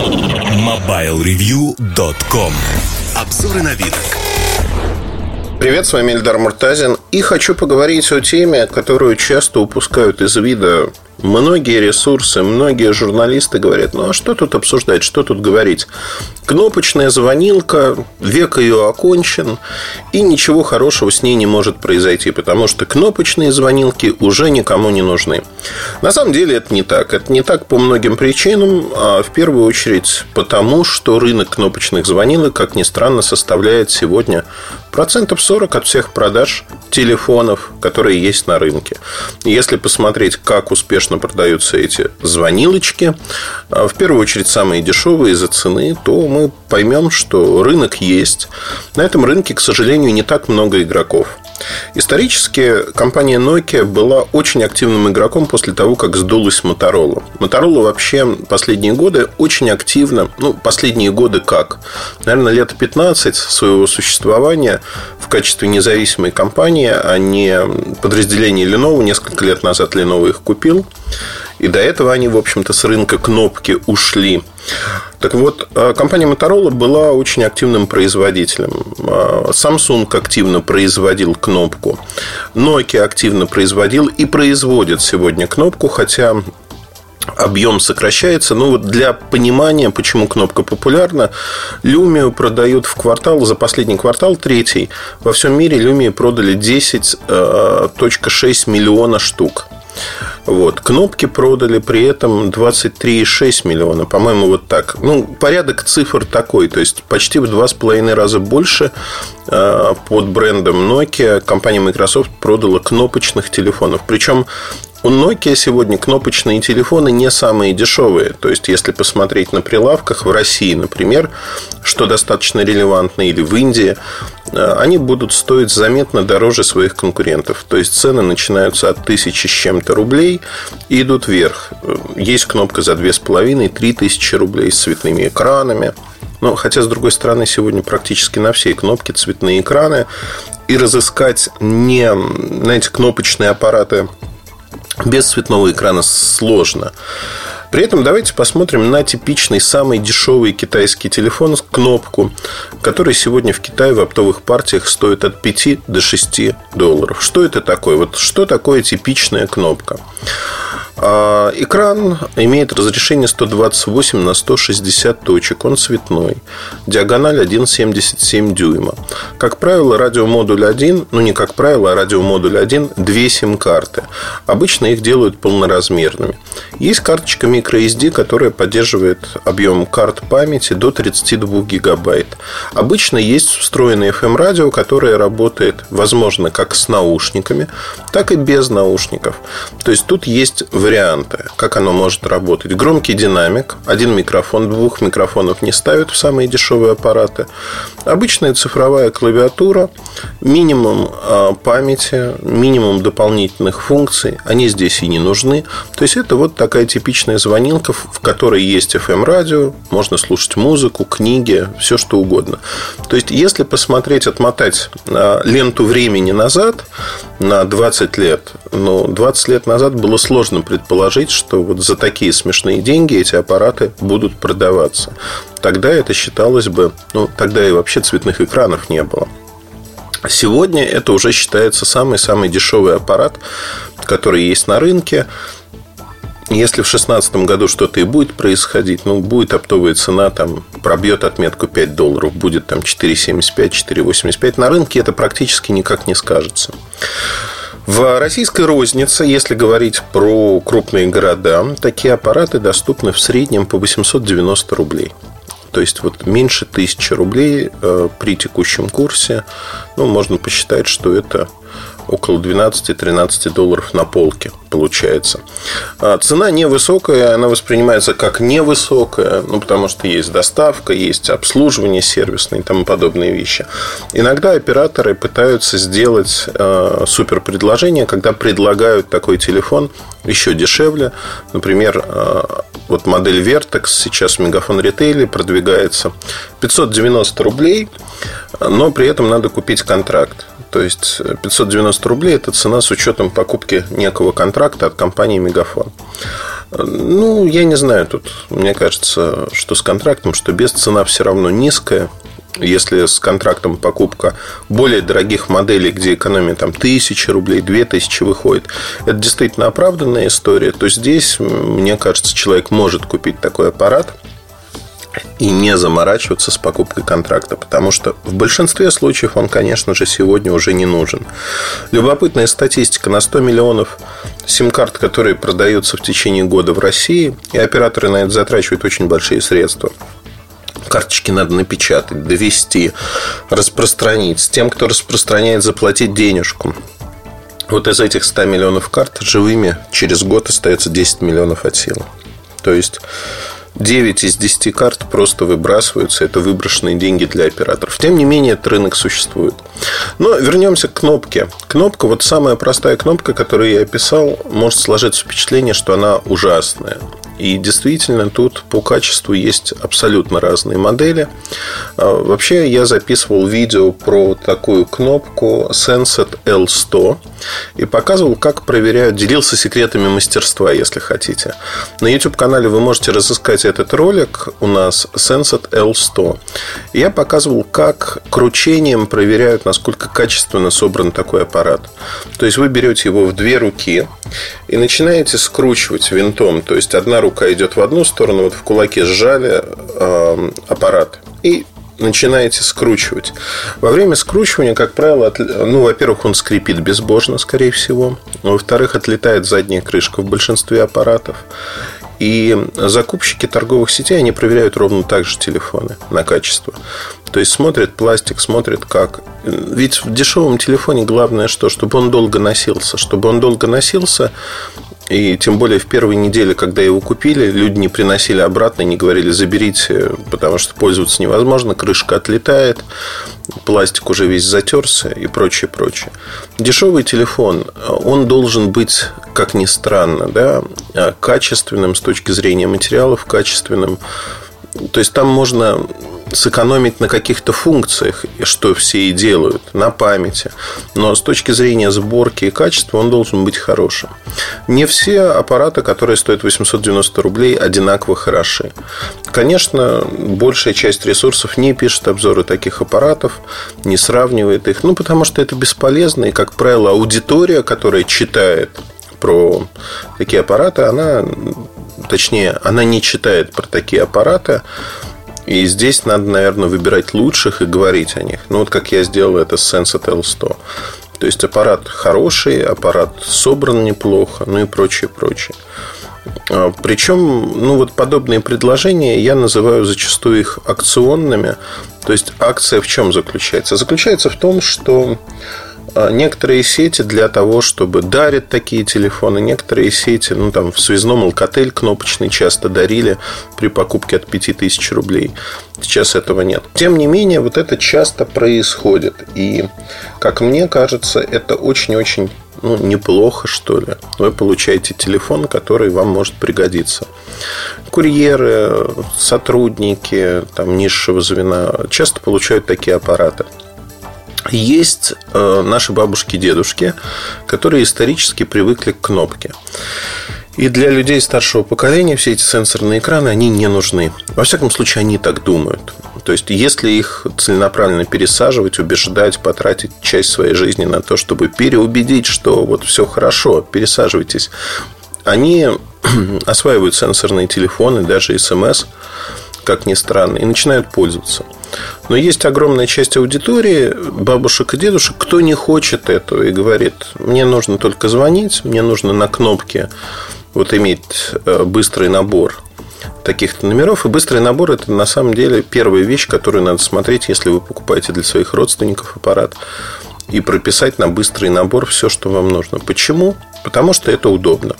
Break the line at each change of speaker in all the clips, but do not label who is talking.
MobileReview.com Обзоры на вид.
Привет, с вами Эльдар Муртазин. И хочу поговорить о теме, которую часто упускают из вида Многие ресурсы, многие журналисты говорят, ну а что тут обсуждать, что тут говорить? Кнопочная звонилка, век ее окончен, и ничего хорошего с ней не может произойти, потому что кнопочные звонилки уже никому не нужны. На самом деле это не так. Это не так по многим причинам, а в первую очередь потому, что рынок кнопочных звонилок, как ни странно, составляет сегодня процентов 40 от всех продаж телефонов, которые есть на рынке. Если посмотреть, как успешно продаются эти звонилочки, а, в первую очередь самые дешевые из-за цены, то мы поймем, что рынок есть. На этом рынке, к сожалению, не так много игроков. Исторически компания Nokia была очень активным игроком после того, как сдулась Motorola. Motorola вообще последние годы очень активно, ну, последние годы как? Наверное, лет 15 своего существования в качестве независимой компании, а не подразделение Lenovo. Несколько лет назад Lenovo их купил. И до этого они, в общем-то, с рынка кнопки ушли. Так вот, а, компания Motorola была очень активным производителем. А, Samsung активно производил кнопку. Nokia активно производил и производит сегодня кнопку, хотя объем сокращается. Ну, вот для понимания, почему кнопка популярна, Lumia продают в квартал, за последний квартал, третий, во всем мире Lumia продали 10,6 а, миллиона штук. Вот. Кнопки продали при этом 23,6 миллиона. По-моему, вот так. Ну, порядок цифр такой. То есть, почти в два с половиной раза больше э, под брендом Nokia компания Microsoft продала кнопочных телефонов. Причем у Nokia сегодня кнопочные телефоны не самые дешевые. То есть, если посмотреть на прилавках в России, например, что достаточно релевантно, или в Индии, э, они будут стоить заметно дороже своих конкурентов. То есть, цены начинаются от тысячи с чем-то рублей и идут вверх. Есть кнопка за 2,5-3 тысячи рублей с цветными экранами. Но, хотя, с другой стороны, сегодня практически на всей кнопке цветные экраны. И разыскать не, знаете, кнопочные аппараты без цветного экрана сложно. При этом давайте посмотрим на типичный самый дешевый китайский телефон с кнопку, который сегодня в Китае в оптовых партиях стоит от 5 до 6 долларов. Что это такое? Вот что такое типичная кнопка? А, экран имеет разрешение 128 на 160 точек. Он цветной. Диагональ 1,77 дюйма. Как правило, радиомодуль 1, ну не как правило, а радиомодуль 1, две сим-карты. Обычно их делают полноразмерными. Есть карточка microSD, которая поддерживает объем карт памяти до 32 гигабайт. Обычно есть встроенное FM-радио, которое работает, возможно, как с наушниками, так и без наушников. То есть тут есть варианты варианты, как оно может работать. Громкий динамик, один микрофон, двух микрофонов не ставят в самые дешевые аппараты. Обычная цифровая клавиатура, минимум а, памяти, минимум дополнительных функций, они здесь и не нужны. То есть это вот такая типичная звонилка, в которой есть FM-радио, можно слушать музыку, книги, все что угодно. То есть если посмотреть, отмотать а, ленту времени назад на 20 лет, ну, 20 лет назад было сложно предположить, что вот за такие смешные деньги эти аппараты будут продаваться. Тогда это считалось бы, ну, тогда и вообще цветных экранов не было. Сегодня это уже считается самый-самый дешевый аппарат, который есть на рынке. Если в 2016 году что-то и будет происходить, ну, будет оптовая цена, там, пробьет отметку 5 долларов, будет там 4,75, 4,85, на рынке это практически никак не скажется. В российской рознице, если говорить про крупные города, такие аппараты доступны в среднем по 890 рублей. То есть вот меньше тысячи рублей э, при текущем курсе, ну, можно посчитать, что это около 12-13 долларов на полке получается. А цена невысокая, она воспринимается как невысокая, ну, потому что есть доставка, есть обслуживание сервисное и тому подобные вещи. Иногда операторы пытаются сделать э, супер предложение, когда предлагают такой телефон еще дешевле. Например, э, вот модель Vertex сейчас в Мегафон ритейле продвигается 590 рублей, но при этом надо купить контракт. То есть 590 рублей – это цена с учетом покупки некого контракта от компании Мегафон. Ну, я не знаю, тут мне кажется, что с контрактом, что без цена все равно низкая. Если с контрактом покупка более дорогих моделей, где экономия там тысячи рублей, две тысячи выходит, это действительно оправданная история, то здесь, мне кажется, человек может купить такой аппарат – и не заморачиваться с покупкой контракта, потому что в большинстве случаев он, конечно же, сегодня уже не нужен. Любопытная статистика на 100 миллионов сим-карт, которые продаются в течение года в России, и операторы на это затрачивают очень большие средства. Карточки надо напечатать, довести, распространить. С тем, кто распространяет, заплатить денежку. Вот из этих 100 миллионов карт живыми через год остается 10 миллионов от силы. То есть 9 из 10 карт просто выбрасываются. Это выброшенные деньги для операторов. Тем не менее, этот рынок существует. Но вернемся к кнопке. Кнопка, вот самая простая кнопка, которую я описал, может сложиться впечатление, что она ужасная. И действительно, тут по качеству есть абсолютно разные модели. А, вообще, я записывал видео про такую кнопку Sensat L100 и показывал, как проверяют, делился секретами мастерства, если хотите. На YouTube-канале вы можете разыскать этот ролик у нас Sensat L100. Я показывал, как кручением проверяют, насколько качественно собран такой аппарат. То есть, вы берете его в две руки и начинаете скручивать винтом. То есть, одна рука рука идет в одну сторону, вот в кулаке сжали э, аппарат и начинаете скручивать. Во время скручивания, как правило, ну, во-первых, он скрипит безбожно, скорее всего. Во-вторых, отлетает задняя крышка в большинстве аппаратов. И закупщики торговых сетей, они проверяют ровно так же телефоны на качество. То есть смотрят пластик, смотрят как. Ведь в дешевом телефоне главное что? Чтобы он долго носился. Чтобы он долго носился, и тем более в первой неделе, когда его купили, люди не приносили обратно, не говорили заберите, потому что пользоваться невозможно, крышка отлетает, пластик уже весь затерся и прочее, прочее. Дешевый телефон, он должен быть, как ни странно, да, качественным с точки зрения материалов, качественным. То есть там можно сэкономить на каких-то функциях, что все и делают, на памяти. Но с точки зрения сборки и качества он должен быть хорошим. Не все аппараты, которые стоят 890 рублей, одинаково хороши. Конечно, большая часть ресурсов не пишет обзоры таких аппаратов, не сравнивает их, ну, потому что это бесполезно, и, как правило, аудитория, которая читает про такие аппараты, она, точнее, она не читает про такие аппараты, и здесь надо, наверное, выбирать лучших и говорить о них. Ну, вот как я сделал это с Sensat L100. То есть аппарат хороший, аппарат собран неплохо, ну и прочее, прочее. А, Причем, ну вот подобные предложения я называю зачастую их акционными. То есть акция в чем заключается? Заключается в том, что некоторые сети для того, чтобы дарят такие телефоны, некоторые сети, ну там в связном Alcatel кнопочный часто дарили при покупке от 5000 рублей. Сейчас этого нет. Тем не менее, вот это часто происходит. И, как мне кажется, это очень-очень ну, неплохо, что ли. Вы получаете телефон, который вам может пригодиться. Курьеры, сотрудники там, низшего звена часто получают такие аппараты. Есть э, наши бабушки и дедушки, которые исторически привыкли к кнопке. И для людей старшего поколения все эти сенсорные экраны, они не нужны. Во всяком случае, они так думают. То есть, если их целенаправленно пересаживать, убеждать, потратить часть своей жизни на то, чтобы переубедить, что вот все хорошо, пересаживайтесь, они осваивают сенсорные телефоны, даже смс, как ни странно, и начинают пользоваться. Но есть огромная часть аудитории, бабушек и дедушек, кто не хочет этого и говорит, мне нужно только звонить, мне нужно на кнопке вот иметь э, быстрый набор таких-то номеров. И быстрый набор – это на самом деле первая вещь, которую надо смотреть, если вы покупаете для своих родственников аппарат. И прописать на быстрый набор все, что вам нужно. Почему? Потому что это удобно.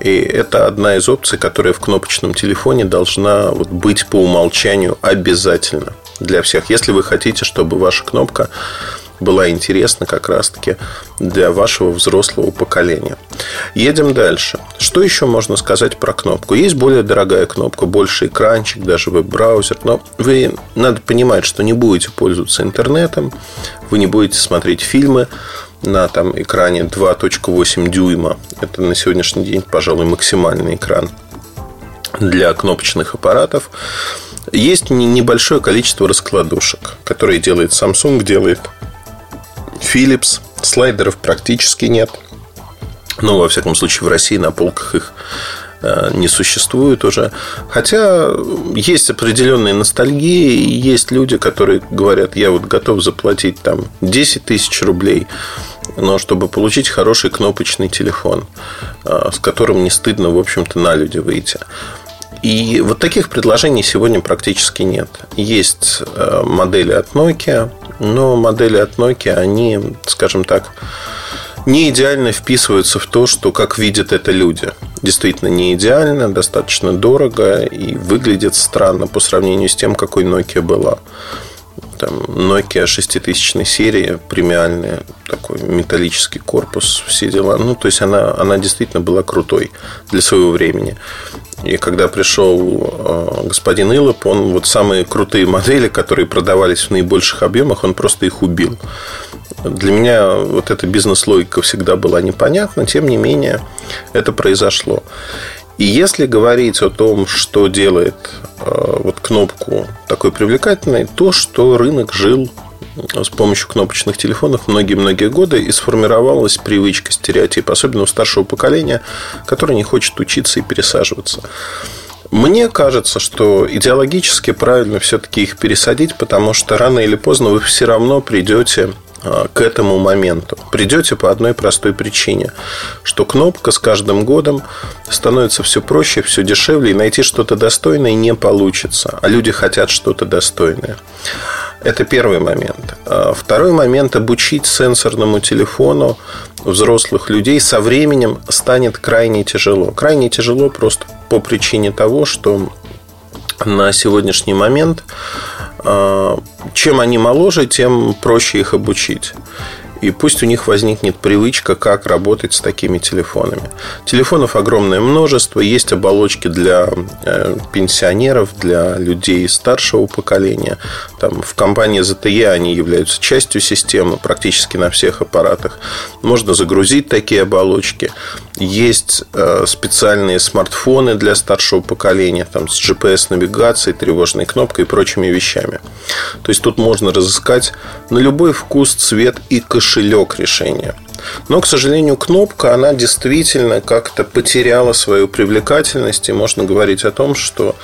И это одна из опций, которая в кнопочном телефоне должна вот быть по умолчанию обязательно для всех. Если вы хотите, чтобы ваша кнопка была интересна как раз-таки для вашего взрослого поколения. Едем дальше. Что еще можно сказать про кнопку? Есть более дорогая кнопка, больше экранчик, даже веб-браузер, но вы надо понимать, что не будете пользоваться интернетом, вы не будете смотреть фильмы на там, экране 2.8 дюйма. Это на сегодняшний день, пожалуй, максимальный экран для кнопочных аппаратов. Есть небольшое количество раскладушек, которые делает Samsung, делает Philips. Слайдеров практически нет. Но, во всяком случае, в России на полках их э, не существует уже. Хотя есть определенные ностальгии, и есть люди, которые говорят, я вот готов заплатить там 10 тысяч рублей, но чтобы получить хороший кнопочный телефон, э, с которым не стыдно, в общем-то, на люди выйти. И вот таких предложений сегодня практически нет. Есть э, модели от Nokia, но модели от Nokia, они, скажем так, не идеально вписываются в то, что как видят это люди. Действительно не идеально, достаточно дорого и выглядит странно по сравнению с тем, какой Nokia была. Там Nokia 6000 серии, премиальная, такой металлический корпус, все дела. Ну, то есть она, она действительно была крутой для своего времени. И когда пришел э, господин Илоп, он вот самые крутые модели, которые продавались в наибольших объемах, он просто их убил. Для меня вот эта бизнес-логика всегда была непонятна, тем не менее это произошло. И если говорить о том, что делает э, вот кнопку такой привлекательной, то, что рынок жил с помощью кнопочных телефонов многие-многие годы и сформировалась привычка, стереотип, особенно у старшего поколения, которое не хочет учиться и пересаживаться. Мне кажется, что идеологически правильно все-таки их пересадить, потому что рано или поздно вы все равно придете к этому моменту. Придете по одной простой причине, что кнопка с каждым годом становится все проще, все дешевле, и найти что-то достойное не получится, а люди хотят что-то достойное. Это первый момент. А второй момент – обучить сенсорному телефону взрослых людей со временем станет крайне тяжело. Крайне тяжело просто по причине того, что на сегодняшний момент чем они моложе, тем проще их обучить. И пусть у них возникнет привычка, как работать с такими телефонами. Телефонов огромное множество. Есть оболочки для э, пенсионеров, для людей старшего поколения. Там, в компании ZTE они являются частью системы практически на всех аппаратах. Можно загрузить такие оболочки. Есть э, специальные смартфоны для старшего поколения там, с GPS-навигацией, тревожной кнопкой и прочими вещами. То есть тут можно разыскать на любой вкус, цвет и кошелек решения. Но, к сожалению, кнопка, она действительно как-то потеряла свою привлекательность. И можно говорить о том, что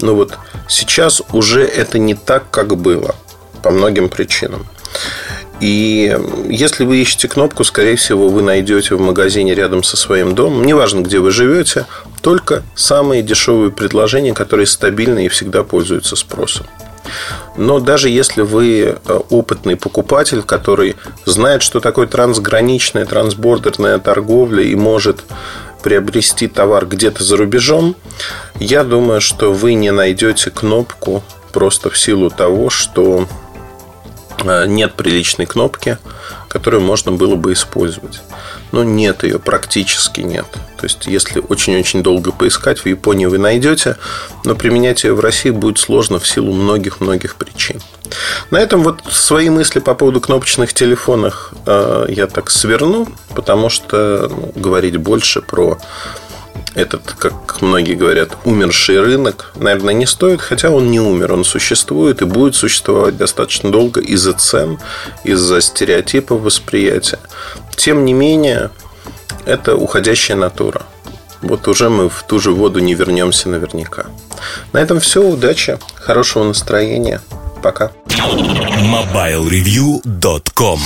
ну вот, сейчас уже это не так, как было. По многим причинам. И если вы ищете кнопку, скорее всего, вы найдете в магазине рядом со своим домом. Неважно, где вы живете, только самые дешевые предложения, которые стабильны и всегда пользуются спросом. Но даже если вы э, опытный покупатель, который знает, что такое трансграничная, трансбордерная торговля и может приобрести товар где-то за рубежом, я думаю, что вы не найдете кнопку просто в силу того, что нет приличной кнопки, которую можно было бы использовать. Но нет ее, практически нет. То есть, если очень-очень долго поискать, в Японии вы найдете, но применять ее в России будет сложно в силу многих-многих причин. На этом вот свои мысли по поводу кнопочных телефонов э, я так сверну, потому что ну, говорить больше про этот, как многие говорят, умерший рынок, наверное, не стоит, хотя он не умер, он существует и будет существовать достаточно долго из-за цен, из-за стереотипов восприятия. Тем не менее, это уходящая натура. Вот уже мы в ту же воду не вернемся наверняка. На этом все. Удачи, хорошего настроения. Пока.
MobileReview.com